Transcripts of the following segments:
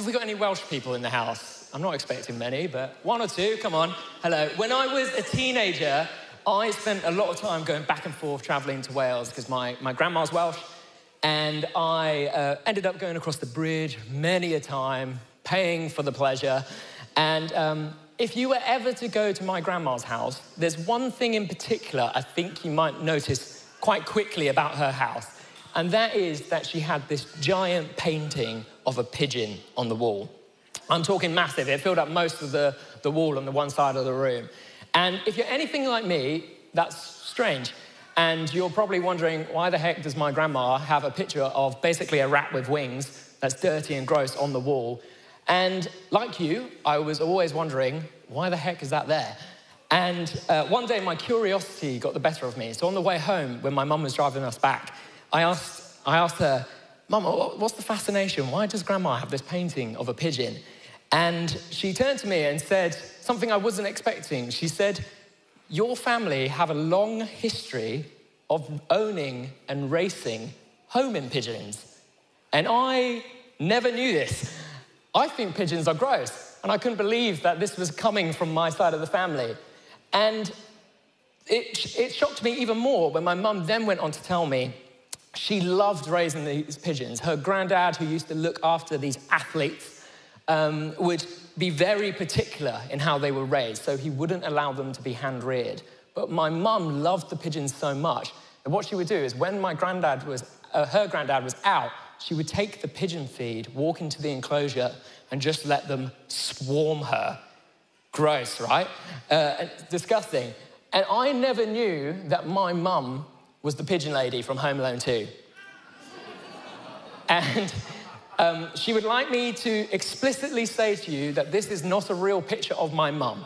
have we got any Welsh people in the house? I'm not expecting many, but one or two, come on. Hello. When I was a teenager, I spent a lot of time going back and forth traveling to Wales because my, my grandma's Welsh. And I uh, ended up going across the bridge many a time, paying for the pleasure. And um, if you were ever to go to my grandma's house, there's one thing in particular I think you might notice quite quickly about her house. And that is that she had this giant painting of a pigeon on the wall. I'm talking massive, it filled up most of the, the wall on the one side of the room. And if you're anything like me, that's strange. And you're probably wondering, why the heck does my grandma have a picture of basically a rat with wings that's dirty and gross on the wall? And like you, I was always wondering, why the heck is that there? And uh, one day my curiosity got the better of me. So on the way home, when my mum was driving us back, I asked, I asked her, Mum, what's the fascination? Why does grandma have this painting of a pigeon? And she turned to me and said something I wasn't expecting. She said, Your family have a long history of owning and racing homing pigeons. And I never knew this. I think pigeons are gross. And I couldn't believe that this was coming from my side of the family. And it, it shocked me even more when my mum then went on to tell me she loved raising these pigeons. Her granddad, who used to look after these athletes, um, would be very particular in how they were raised, so he wouldn't allow them to be hand reared. But my mum loved the pigeons so much that what she would do is when my granddad was, uh, her granddad was out, she would take the pigeon feed, walk into the enclosure, and just let them swarm her. Gross, right? Uh, disgusting. And I never knew that my mum was the pigeon lady from Home Alone 2. and um, she would like me to explicitly say to you that this is not a real picture of my mum.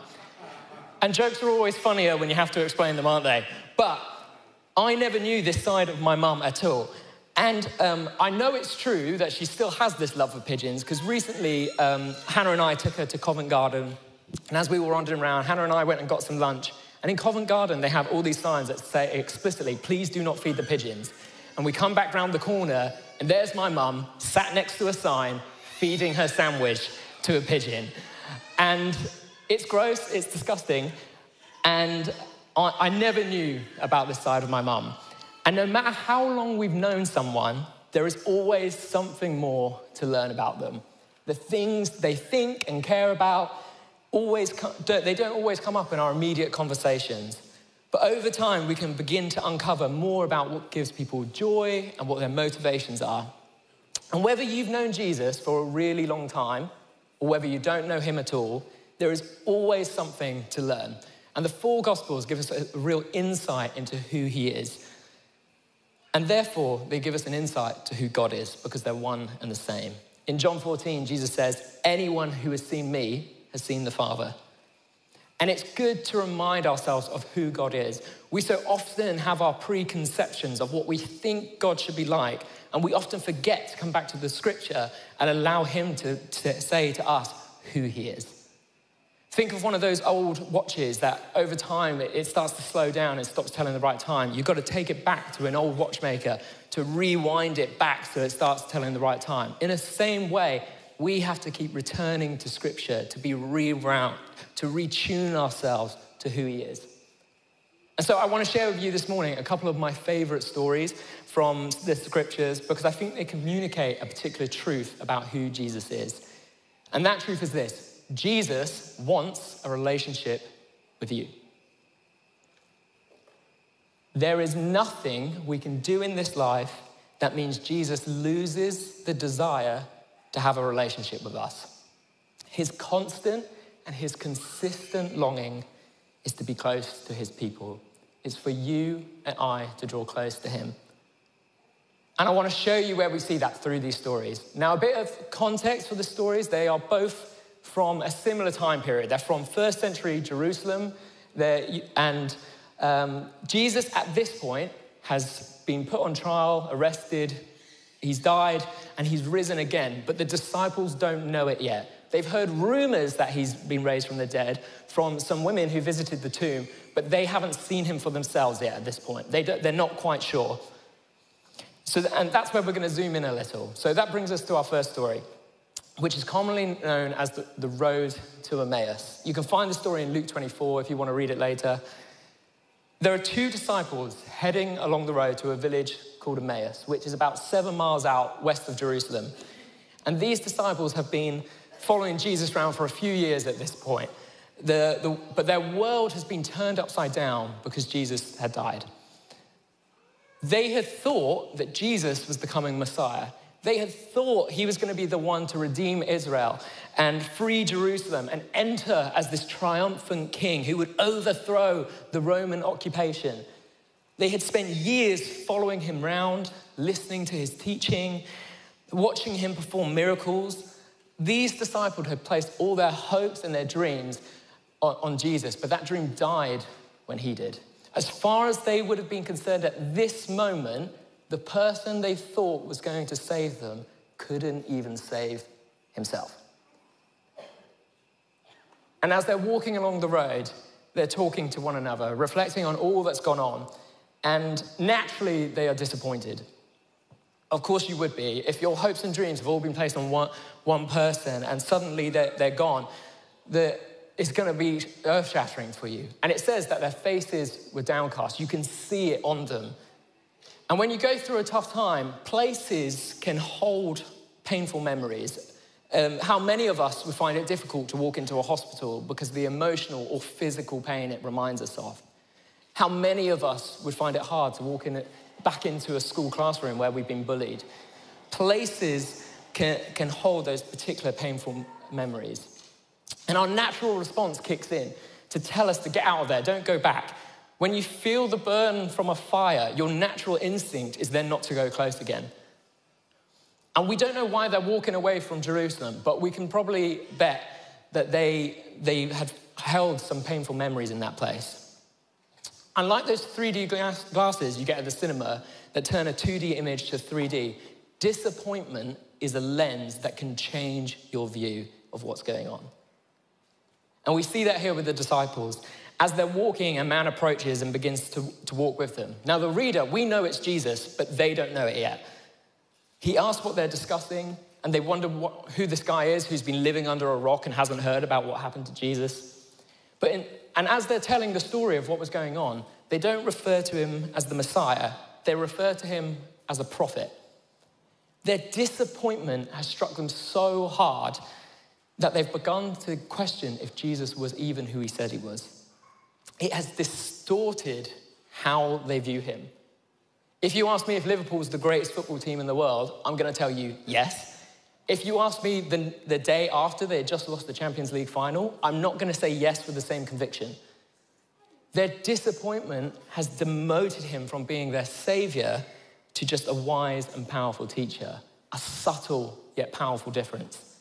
And jokes are always funnier when you have to explain them, aren't they? But I never knew this side of my mum at all. And um, I know it's true that she still has this love for pigeons because recently um, Hannah and I took her to Covent Garden. And as we were wandering around, Hannah and I went and got some lunch. And in Covent Garden, they have all these signs that say explicitly, please do not feed the pigeons. And we come back round the corner and there's my mum sat next to a sign feeding her sandwich to a pigeon. And it's gross, it's disgusting. And I, I never knew about this side of my mum. And no matter how long we've known someone, there is always something more to learn about them. The things they think and care about always they don't always come up in our immediate conversations. But over time, we can begin to uncover more about what gives people joy and what their motivations are. And whether you've known Jesus for a really long time or whether you don't know him at all, there is always something to learn. And the four Gospels give us a real insight into who he is. And therefore, they give us an insight to who God is because they're one and the same. In John 14, Jesus says, Anyone who has seen me has seen the Father. And it's good to remind ourselves of who God is. We so often have our preconceptions of what we think God should be like, and we often forget to come back to the scripture and allow Him to, to say to us who He is. Think of one of those old watches that over time it starts to slow down and stops telling the right time. You've got to take it back to an old watchmaker to rewind it back so it starts telling the right time. In the same way, we have to keep returning to Scripture to be reroute, to retune ourselves to who He is. And so I want to share with you this morning a couple of my favorite stories from the Scriptures because I think they communicate a particular truth about who Jesus is. And that truth is this Jesus wants a relationship with you. There is nothing we can do in this life that means Jesus loses the desire to have a relationship with us. His constant and his consistent longing is to be close to his people, is for you and I to draw close to him. And I want to show you where we see that through these stories. Now, a bit of context for the stories. They are both from a similar time period. They're from first century Jerusalem. and um, Jesus, at this point, has been put on trial, arrested, He's died and he's risen again, but the disciples don't know it yet. They've heard rumors that he's been raised from the dead from some women who visited the tomb, but they haven't seen him for themselves yet at this point. They they're not quite sure. So, and that's where we're going to zoom in a little. So that brings us to our first story. which is commonly known as the, the road to Emmaus. You can find the story in Luke 24 if you want to read it later. There are two disciples heading along the road to a village called Emmaus, which is about seven miles out west of Jerusalem. And these disciples have been following Jesus around for a few years at this point. The, the, but their world has been turned upside down because Jesus had died. They had thought that Jesus was the coming Messiah. They had thought he was going to be the one to redeem Israel and free Jerusalem and enter as this triumphant king who would overthrow the Roman occupation. They had spent years following him round, listening to his teaching, watching him perform miracles. These disciples had placed all their hopes and their dreams on, on Jesus, but that dream died when he did. As far as they would have been concerned at this moment, the person they thought was going to save them couldn't even save himself. And as they're walking along the road, they're talking to one another, reflecting on all that's gone on. And naturally, they are disappointed. Of course, you would be. If your hopes and dreams have all been placed on one, one person and suddenly they're, they're gone, the, it's going to be earth shattering for you. And it says that their faces were downcast. You can see it on them. And when you go through a tough time, places can hold painful memories. Um, how many of us would find it difficult to walk into a hospital because of the emotional or physical pain it reminds us of? How many of us would find it hard to walk in, back into a school classroom where we've been bullied? Places can, can hold those particular painful memories. And our natural response kicks in to tell us to get out of there, don't go back. When you feel the burn from a fire, your natural instinct is then not to go close again. And we don't know why they're walking away from Jerusalem, but we can probably bet that they, they had held some painful memories in that place. And like those 3D glass, glasses you get at the cinema that turn a 2D image to 3D, disappointment is a lens that can change your view of what's going on. And we see that here with the disciples. As they're walking, a man approaches and begins to, to walk with them. Now, the reader, we know it's Jesus, but they don't know it yet. He asks what they're discussing, and they wonder what, who this guy is who's been living under a rock and hasn't heard about what happened to Jesus. But in, and as they're telling the story of what was going on, they don't refer to him as the Messiah, they refer to him as a prophet. Their disappointment has struck them so hard that they've begun to question if Jesus was even who he said he was. It has distorted how they view him. If you ask me if Liverpool is the greatest football team in the world, I'm going to tell you yes. If you ask me the, the day after they had just lost the Champions League final, I'm not going to say yes with the same conviction. Their disappointment has demoted him from being their savior to just a wise and powerful teacher, a subtle yet powerful difference.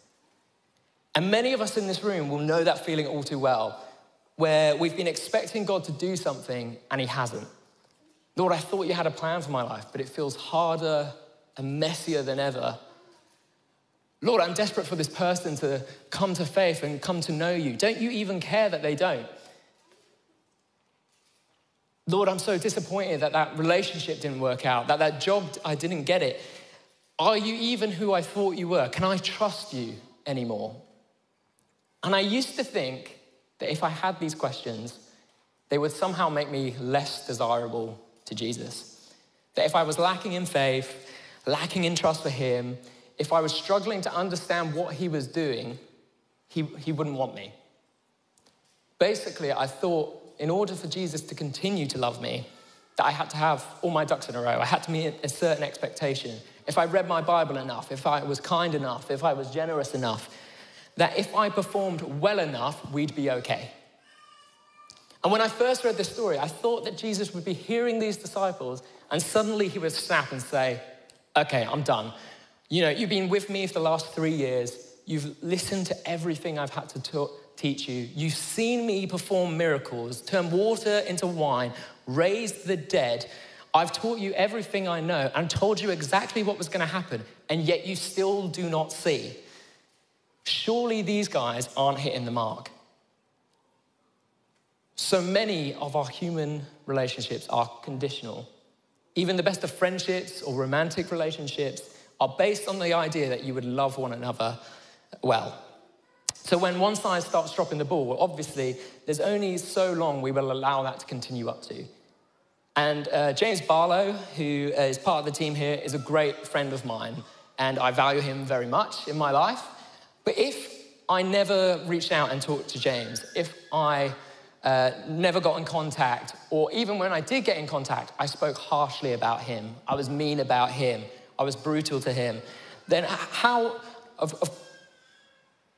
And many of us in this room will know that feeling all too well, where we've been expecting God to do something and He hasn't. Lord, I thought you had a plan for my life, but it feels harder and messier than ever. Lord, I'm desperate for this person to come to faith and come to know you. Don't you even care that they don't? Lord, I'm so disappointed that that relationship didn't work out, that that job, I didn't get it. Are you even who I thought you were? Can I trust you anymore? And I used to think that if I had these questions, they would somehow make me less desirable to Jesus. That if I was lacking in faith, lacking in trust for Him, if I was struggling to understand what He was doing, He, he wouldn't want me. Basically, I thought in order for Jesus to continue to love me, that I had to have all my ducks in a row. I had to meet a certain expectation. If I read my Bible enough, if I was kind enough, if I was generous enough, that if I performed well enough, we'd be okay. And when I first read this story, I thought that Jesus would be hearing these disciples and suddenly he would snap and say, Okay, I'm done. You know, you've been with me for the last three years. You've listened to everything I've had to teach you. You've seen me perform miracles, turn water into wine, raise the dead. I've taught you everything I know and told you exactly what was going to happen, and yet you still do not see. Surely these guys aren't hitting the mark. So many of our human relationships are conditional. Even the best of friendships or romantic relationships are based on the idea that you would love one another well. So when one side starts dropping the ball, well, obviously there's only so long we will allow that to continue up to. And uh, James Barlow, who is part of the team here, is a great friend of mine, and I value him very much in my life. But if I never reached out and talked to James, if I uh, never got in contact, or even when I did get in contact, I spoke harshly about him, I was mean about him, I was brutal to him, then how, of, of,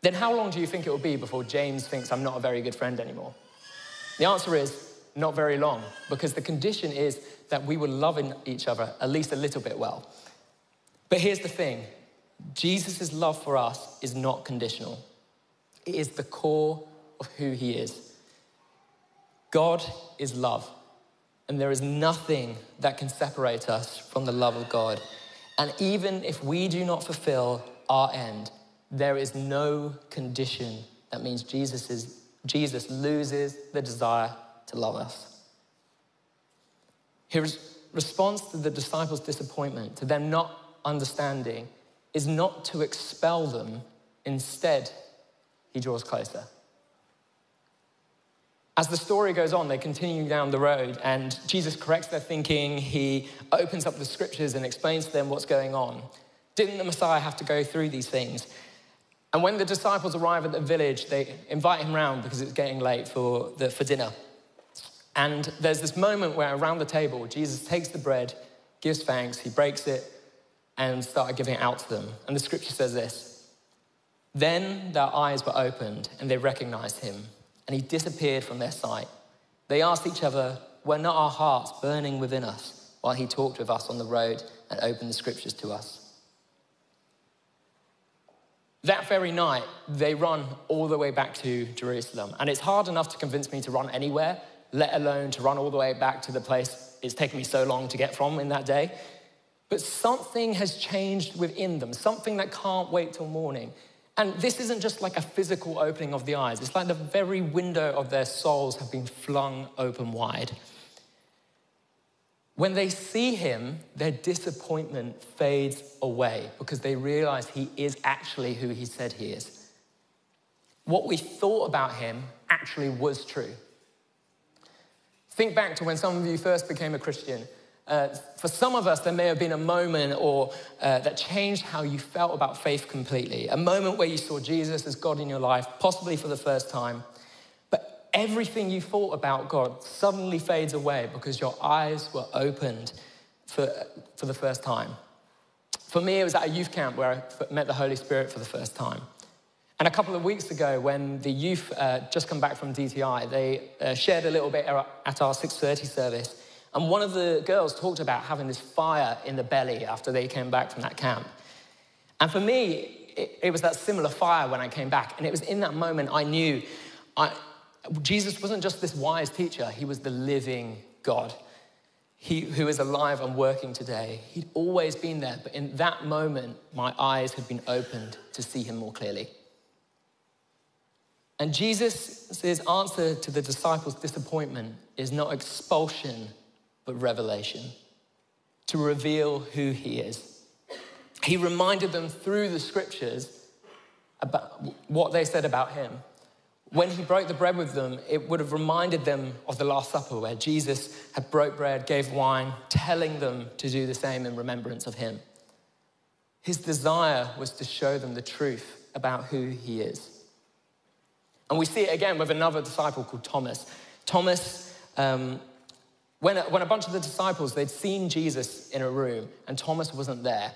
then how long do you think it will be before James thinks I'm not a very good friend anymore? The answer is not very long, because the condition is that we were loving each other at least a little bit well. But here's the thing Jesus' love for us is not conditional, it is the core of who he is. God is love, and there is nothing that can separate us from the love of God. And even if we do not fulfill our end, there is no condition that means Jesus, is, Jesus loses the desire to love us. His response to the disciples' disappointment, to them not understanding, is not to expel them. Instead, he draws closer. As the story goes on, they continue down the road, and Jesus corrects their thinking. He opens up the scriptures and explains to them what's going on. Didn't the Messiah have to go through these things? And when the disciples arrive at the village, they invite him round because it's getting late for, the, for dinner. And there's this moment where around the table, Jesus takes the bread, gives thanks, he breaks it, and started giving it out to them. And the scripture says this Then their eyes were opened, and they recognized him, and he disappeared from their sight. They asked each other, Were not our hearts burning within us while he talked with us on the road and opened the scriptures to us? That very night, they run all the way back to Jerusalem. And it's hard enough to convince me to run anywhere, let alone to run all the way back to the place it's taken me so long to get from in that day. But something has changed within them, something that can't wait till morning. And this isn't just like a physical opening of the eyes, it's like the very window of their souls have been flung open wide. When they see him, their disappointment fades away because they realize he is actually who he said he is. What we thought about him actually was true. Think back to when some of you first became a Christian. Uh, for some of us, there may have been a moment or uh, that changed how you felt about faith completely. A moment where you saw Jesus as God in your life, possibly for the first time. But everything you thought about God suddenly fades away because your eyes were opened for, for the first time. For me, it was at a youth camp where I met the Holy Spirit for the first time. And a couple of weeks ago, when the youth uh, just come back from DTI, they uh, shared a little bit at our 6:30 service. And one of the girls talked about having this fire in the belly after they came back from that camp. And for me, it, it was that similar fire when I came back. And it was in that moment I knew I, Jesus wasn't just this wise teacher, he was the living God. He, who is alive and working today. He'd always been there, but in that moment, my eyes had been opened to see him more clearly. And Jesus' answer to the disciples' disappointment is not expulsion, but revelation to reveal who he is. He reminded them through the scriptures about what they said about him. When he broke the bread with them, it would have reminded them of the Last Supper, where Jesus had broke bread, gave wine, telling them to do the same in remembrance of him. His desire was to show them the truth about who he is. And we see it again with another disciple called Thomas. Thomas, um, when, a, when a bunch of the disciples, they'd seen Jesus in a room and Thomas wasn't there,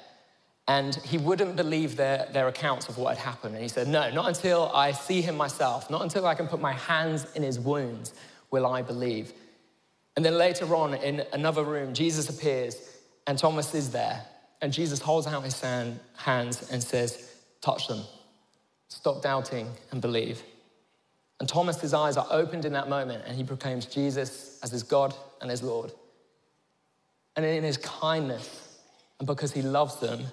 and he wouldn't believe their, their accounts of what had happened. And he said, No, not until I see him myself, not until I can put my hands in his wounds will I believe. And then later on, in another room, Jesus appears and Thomas is there. And Jesus holds out his hand, hands and says, Touch them. Stop doubting and believe. And Thomas's eyes are opened in that moment and he proclaims Jesus as his God and his Lord. And in his kindness, and because he loves them,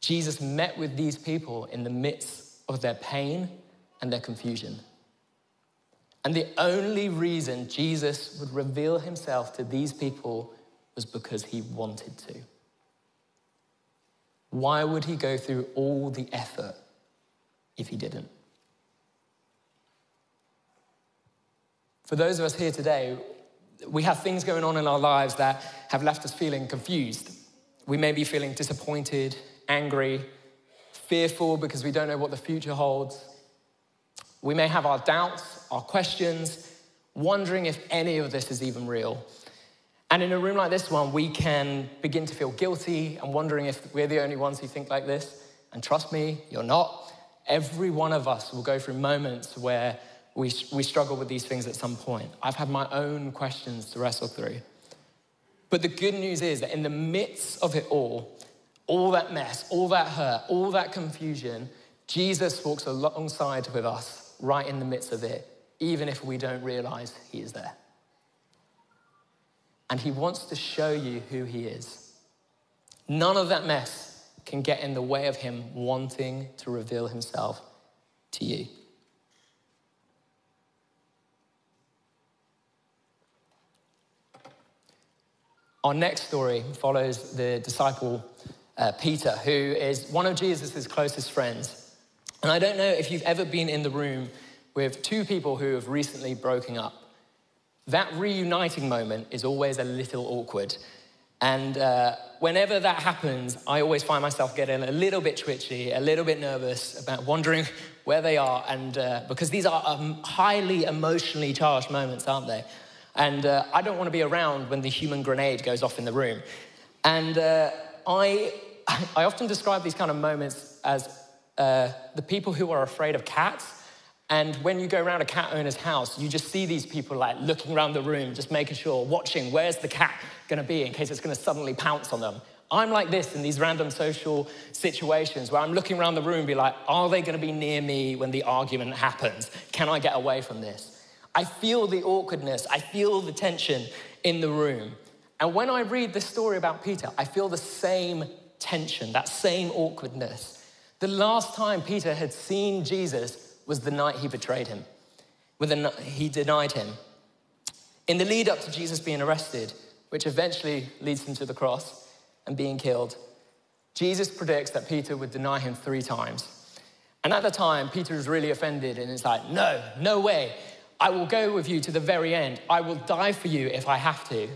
Jesus met with these people in the midst of their pain and their confusion. And the only reason Jesus would reveal himself to these people was because he wanted to. Why would he go through all the effort if he didn't. For those of us here today, we have things going on in our lives that have left us feeling confused. We may be feeling disappointed, angry, fearful because we don't know what the future holds. We may have our doubts, our questions, wondering if any of this is even real. And in a room like this one, we can begin to feel guilty and wondering if we're the only ones who think like this. And trust me, you're not. Every one of us will go through moments where we, we struggle with these things at some point. I've had my own questions to wrestle through. But the good news is that in the midst of it all, all that mess, all that hurt, all that confusion, Jesus walks alongside with us right in the midst of it, even if we don't realize he is there. And he wants to show you who he is. None of that mess can get in the way of him wanting to reveal himself to you. Our next story follows the disciple uh, Peter, who is one of Jesus' closest friends. And I don't know if you've ever been in the room with two people who have recently broken up. That reuniting moment is always a little awkward. And uh, whenever that happens, I always find myself getting a little bit twitchy, a little bit nervous about wondering where they are. And uh, because these are um, highly emotionally charged moments, aren't they? And uh, I don't want to be around when the human grenade goes off in the room. And uh, I, I often describe these kind of moments as uh, the people who are afraid of cats. And when you go around a cat owner's house, you just see these people like looking around the room, just making sure, watching, where's the cat gonna be in case it's gonna suddenly pounce on them. I'm like this in these random social situations where I'm looking around the room, be like, are they gonna be near me when the argument happens? Can I get away from this? I feel the awkwardness, I feel the tension in the room. And when I read the story about Peter, I feel the same tension, that same awkwardness. The last time Peter had seen Jesus was the night he betrayed him, when he denied him. In the lead up to Jesus being arrested, which eventually leads him to the cross and being killed, Jesus predicts that Peter would deny him three times. And at the time, Peter is really offended and is like, No, no way. I will go with you to the very end. I will die for you if I have to.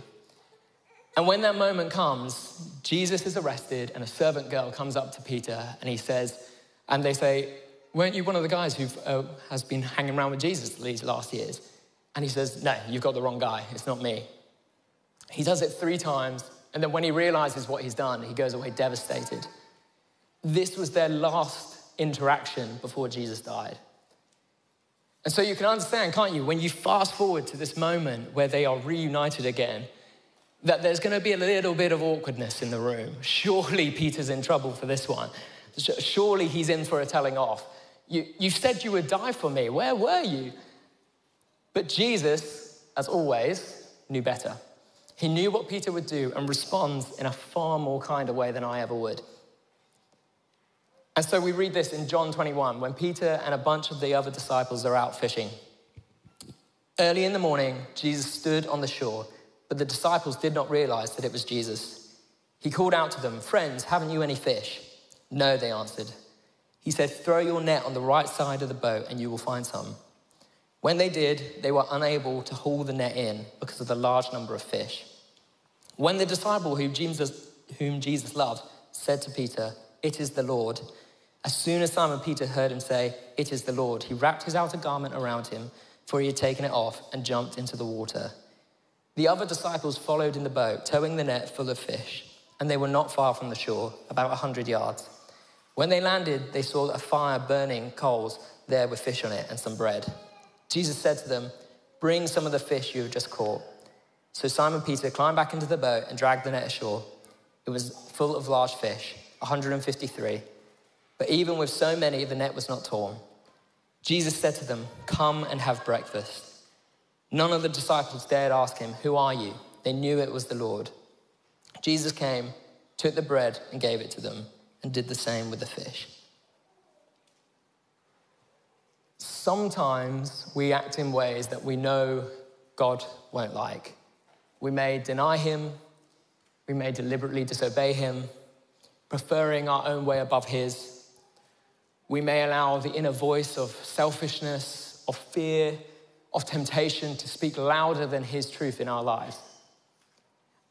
And when that moment comes, Jesus is arrested, and a servant girl comes up to Peter and he says, and they say, Weren't you one of the guys who uh, has been hanging around with Jesus these last years? And he says, No, you've got the wrong guy. It's not me. He does it three times, and then when he realizes what he's done, he goes away devastated. This was their last interaction before Jesus died. And so you can understand, can't you, when you fast forward to this moment where they are reunited again, that there's going to be a little bit of awkwardness in the room. Surely Peter's in trouble for this one. Surely he's in for a telling off. You, you said you would die for me. Where were you? But Jesus, as always, knew better. He knew what Peter would do and responds in a far more kind of way than I ever would. And so we read this in John 21 when Peter and a bunch of the other disciples are out fishing. Early in the morning, Jesus stood on the shore, but the disciples did not realize that it was Jesus. He called out to them, Friends, haven't you any fish? No, they answered. He said, Throw your net on the right side of the boat and you will find some. When they did, they were unable to haul the net in because of the large number of fish. When the disciple whom Jesus, whom Jesus loved said to Peter, It is the Lord, as soon as Simon Peter heard him say, It is the Lord, he wrapped his outer garment around him, for he had taken it off, and jumped into the water. The other disciples followed in the boat, towing the net full of fish, and they were not far from the shore, about a hundred yards. When they landed, they saw a fire burning coals there with fish on it and some bread. Jesus said to them, Bring some of the fish you have just caught. So Simon Peter climbed back into the boat and dragged the net ashore. It was full of large fish, 153. But even with so many, the net was not torn. Jesus said to them, Come and have breakfast. None of the disciples dared ask him, Who are you? They knew it was the Lord. Jesus came, took the bread, and gave it to them, and did the same with the fish. Sometimes we act in ways that we know God won't like. We may deny him, we may deliberately disobey him, preferring our own way above his We may allow the inner voice of selfishness, of fear, of temptation to speak louder than His truth in our lives.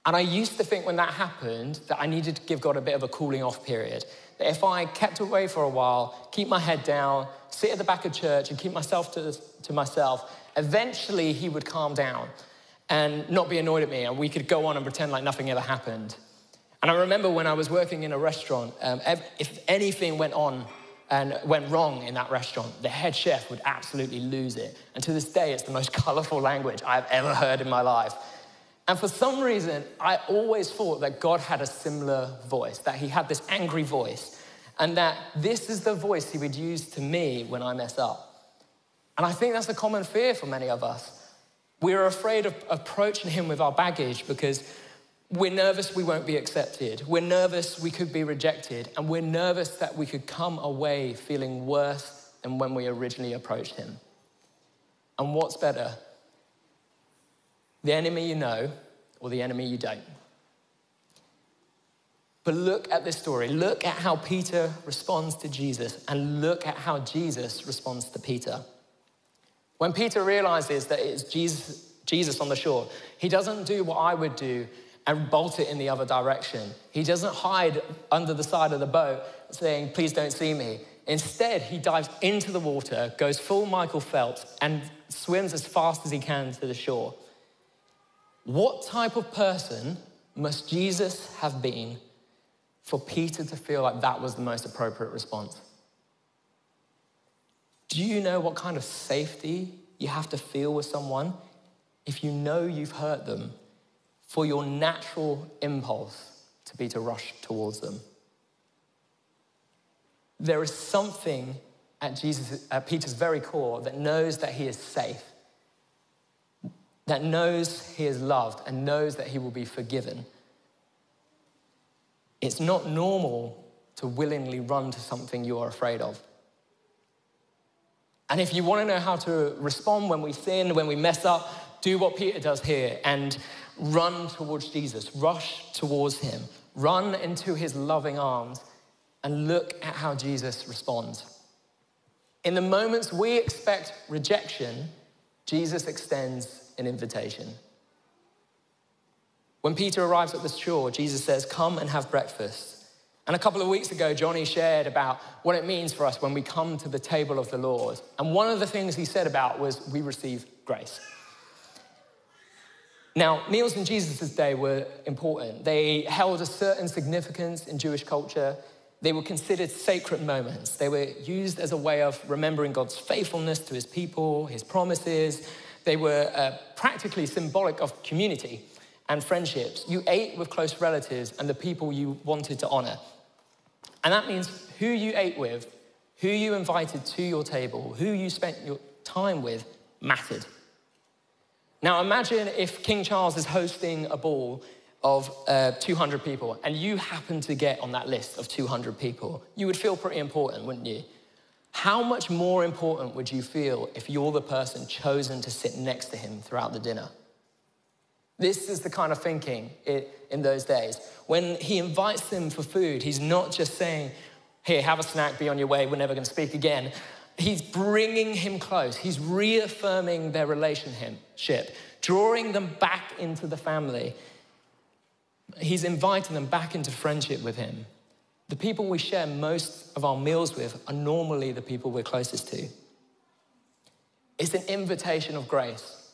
And I used to think when that happened that I needed to give God a bit of a cooling off period. That if I kept away for a while, keep my head down, sit at the back of church, and keep myself to, to myself, eventually He would calm down and not be annoyed at me, and we could go on and pretend like nothing ever happened. And I remember when I was working in a restaurant, um, if anything went on and went wrong in that restaurant, the head chef would absolutely lose it. And to this day, it's the most colorful language I've ever heard in my life. And for some reason, I always thought that God had a similar voice, that He had this angry voice, and that this is the voice He would use to me when I mess up. And I think that's a common fear for many of us. We're afraid of approaching Him with our baggage because we're nervous we won't be accepted. We're nervous we could be rejected. And we're nervous that we could come away feeling worse than when we originally approached Him. And what's better the enemy you know or the enemy you don't. But look at this story. Look at how Peter responds to Jesus, and look at how Jesus responds to Peter. When Peter realizes that it's Jesus, Jesus on the shore, he doesn't do what I would do and bolt it in the other direction. He doesn't hide under the side of the boat saying, Please don't see me. Instead, he dives into the water, goes full Michael Phelps, and swims as fast as he can to the shore. What type of person must Jesus have been for Peter to feel like that was the most appropriate response? Do you know what kind of safety you have to feel with someone if you know you've hurt them for your natural impulse to be to rush towards them? There is something at, Jesus, at Peter's very core that knows that he is safe that knows he is loved and knows that he will be forgiven. It's not normal to willingly run to something you are afraid of. And if you want to know how to respond when we sin, when we mess up, do what Peter does here and run towards Jesus, rush towards him, run into his loving arms, and look at how Jesus responds. In the moments we expect rejection, Jesus extends an invitation. When Peter arrives at the shore, Jesus says, Come and have breakfast. And a couple of weeks ago, Johnny shared about what it means for us when we come to the table of the Lord. And one of the things he said about was we receive grace. Now, meals in Jesus' day were important. They held a certain significance in Jewish culture. They were considered sacred moments. They were used as a way of remembering God's faithfulness to his people, his promises, they were uh, practically symbolic of community and friendships. You ate with close relatives and the people you wanted to honor. And that means who you ate with, who you invited to your table, who you spent your time with mattered. Now imagine if King Charles is hosting a ball of uh, 200 people and you happen to get on that list of 200 people. You would feel pretty important, wouldn't you? How much more important would you feel if you're the person chosen to sit next to him throughout the dinner? This is the kind of thinking in those days. When he invites them for food, he's not just saying, Here, have a snack, be on your way, we're never going to speak again. He's bringing him close. He's reaffirming their relationship, drawing them back into the family. He's inviting them back into friendship with him. The people we share most of our meals with are normally the people we're closest to. It's an invitation of grace.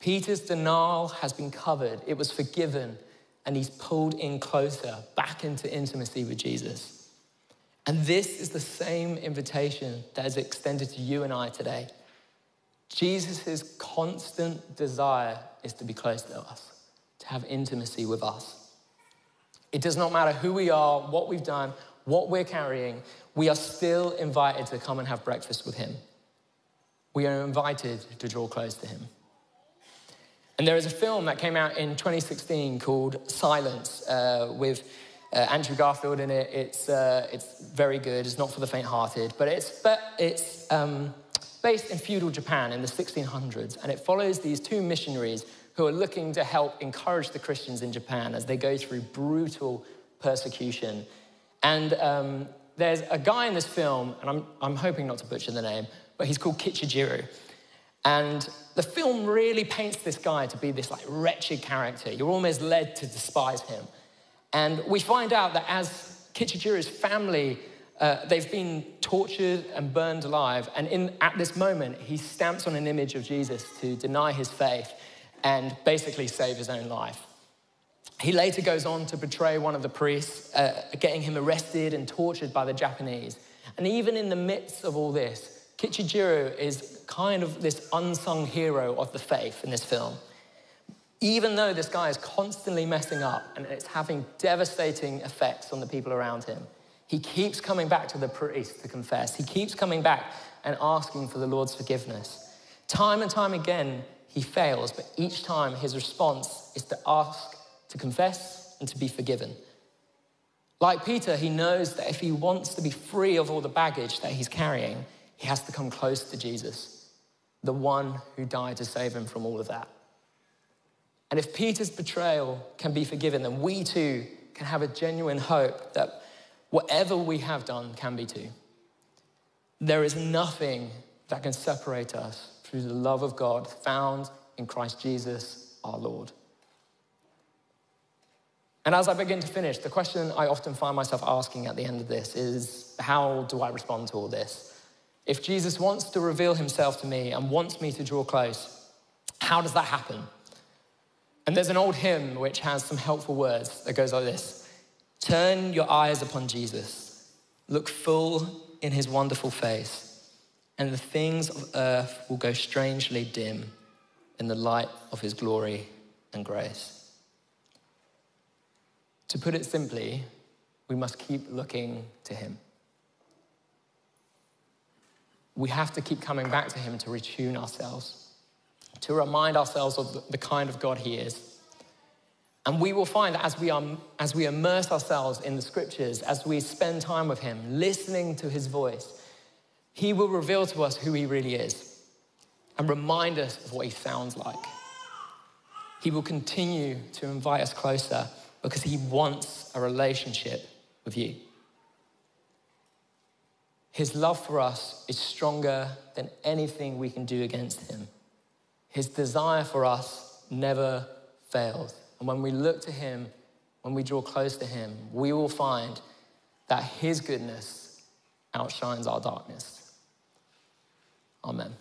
Peter's denial has been covered, it was forgiven, and he's pulled in closer back into intimacy with Jesus. And this is the same invitation that is extended to you and I today. Jesus' constant desire is to be close to us, to have intimacy with us. It does not matter who we are, what we've done, what we're carrying, we are still invited to come and have breakfast with Him. We are invited to draw close to Him. And there is a film that came out in 2016 called Silence uh, with uh, Andrew Garfield in it. It's, uh, it's very good, it's not for the faint hearted, but it's, but it's um, based in feudal Japan in the 1600s, and it follows these two missionaries who are looking to help encourage the Christians in Japan as they go through brutal persecution. And um, there's a guy in this film, and I'm, I'm hoping not to butcher the name, but he's called Kichijiro. And the film really paints this guy to be this like wretched character. You're almost led to despise him. And we find out that as Kichijiro's family, uh, they've been tortured and burned alive. And in, at this moment, he stamps on an image of Jesus to deny his faith and basically save his own life. He later goes on to betray one of the priests, uh, getting him arrested and tortured by the Japanese. And even in the midst of all this, Kichijiro is kind of this unsung hero of the faith in this film. Even though this guy is constantly messing up and it's having devastating effects on the people around him, he keeps coming back to the priest to confess. He keeps coming back and asking for the Lord's forgiveness. Time and time again, he fails, but each time his response is to ask to confess and to be forgiven. Like Peter, he knows that if he wants to be free of all the baggage that he's carrying, he has to come close to Jesus, the one who died to save him from all of that. And if Peter's betrayal can be forgiven, then we too can have a genuine hope that whatever we have done can be too. There is nothing that can separate us through the love of God found in Christ Jesus our Lord. And as I begin to finish, the question I often find myself asking at the end of this is how do I respond to all this? If Jesus wants to reveal himself to me and wants me to draw close, how does that happen? And there's an old hymn which has some helpful words that goes like this Turn your eyes upon Jesus, look full in his wonderful face, and the things of earth will go strangely dim in the light of his glory and grace. To put it simply, we must keep looking to Him. We have to keep coming back to Him to retune ourselves, to remind ourselves of the kind of God He is. And we will find that as we, are, as we immerse ourselves in the scriptures, as we spend time with Him, listening to His voice, He will reveal to us who He really is and remind us of what He sounds like. He will continue to invite us closer because he wants a relationship with you. His love for us is stronger than anything we can do against him. His desire for us never fails. And when we look to him, when we draw close to him, we will find that his goodness outshines our darkness. Amen.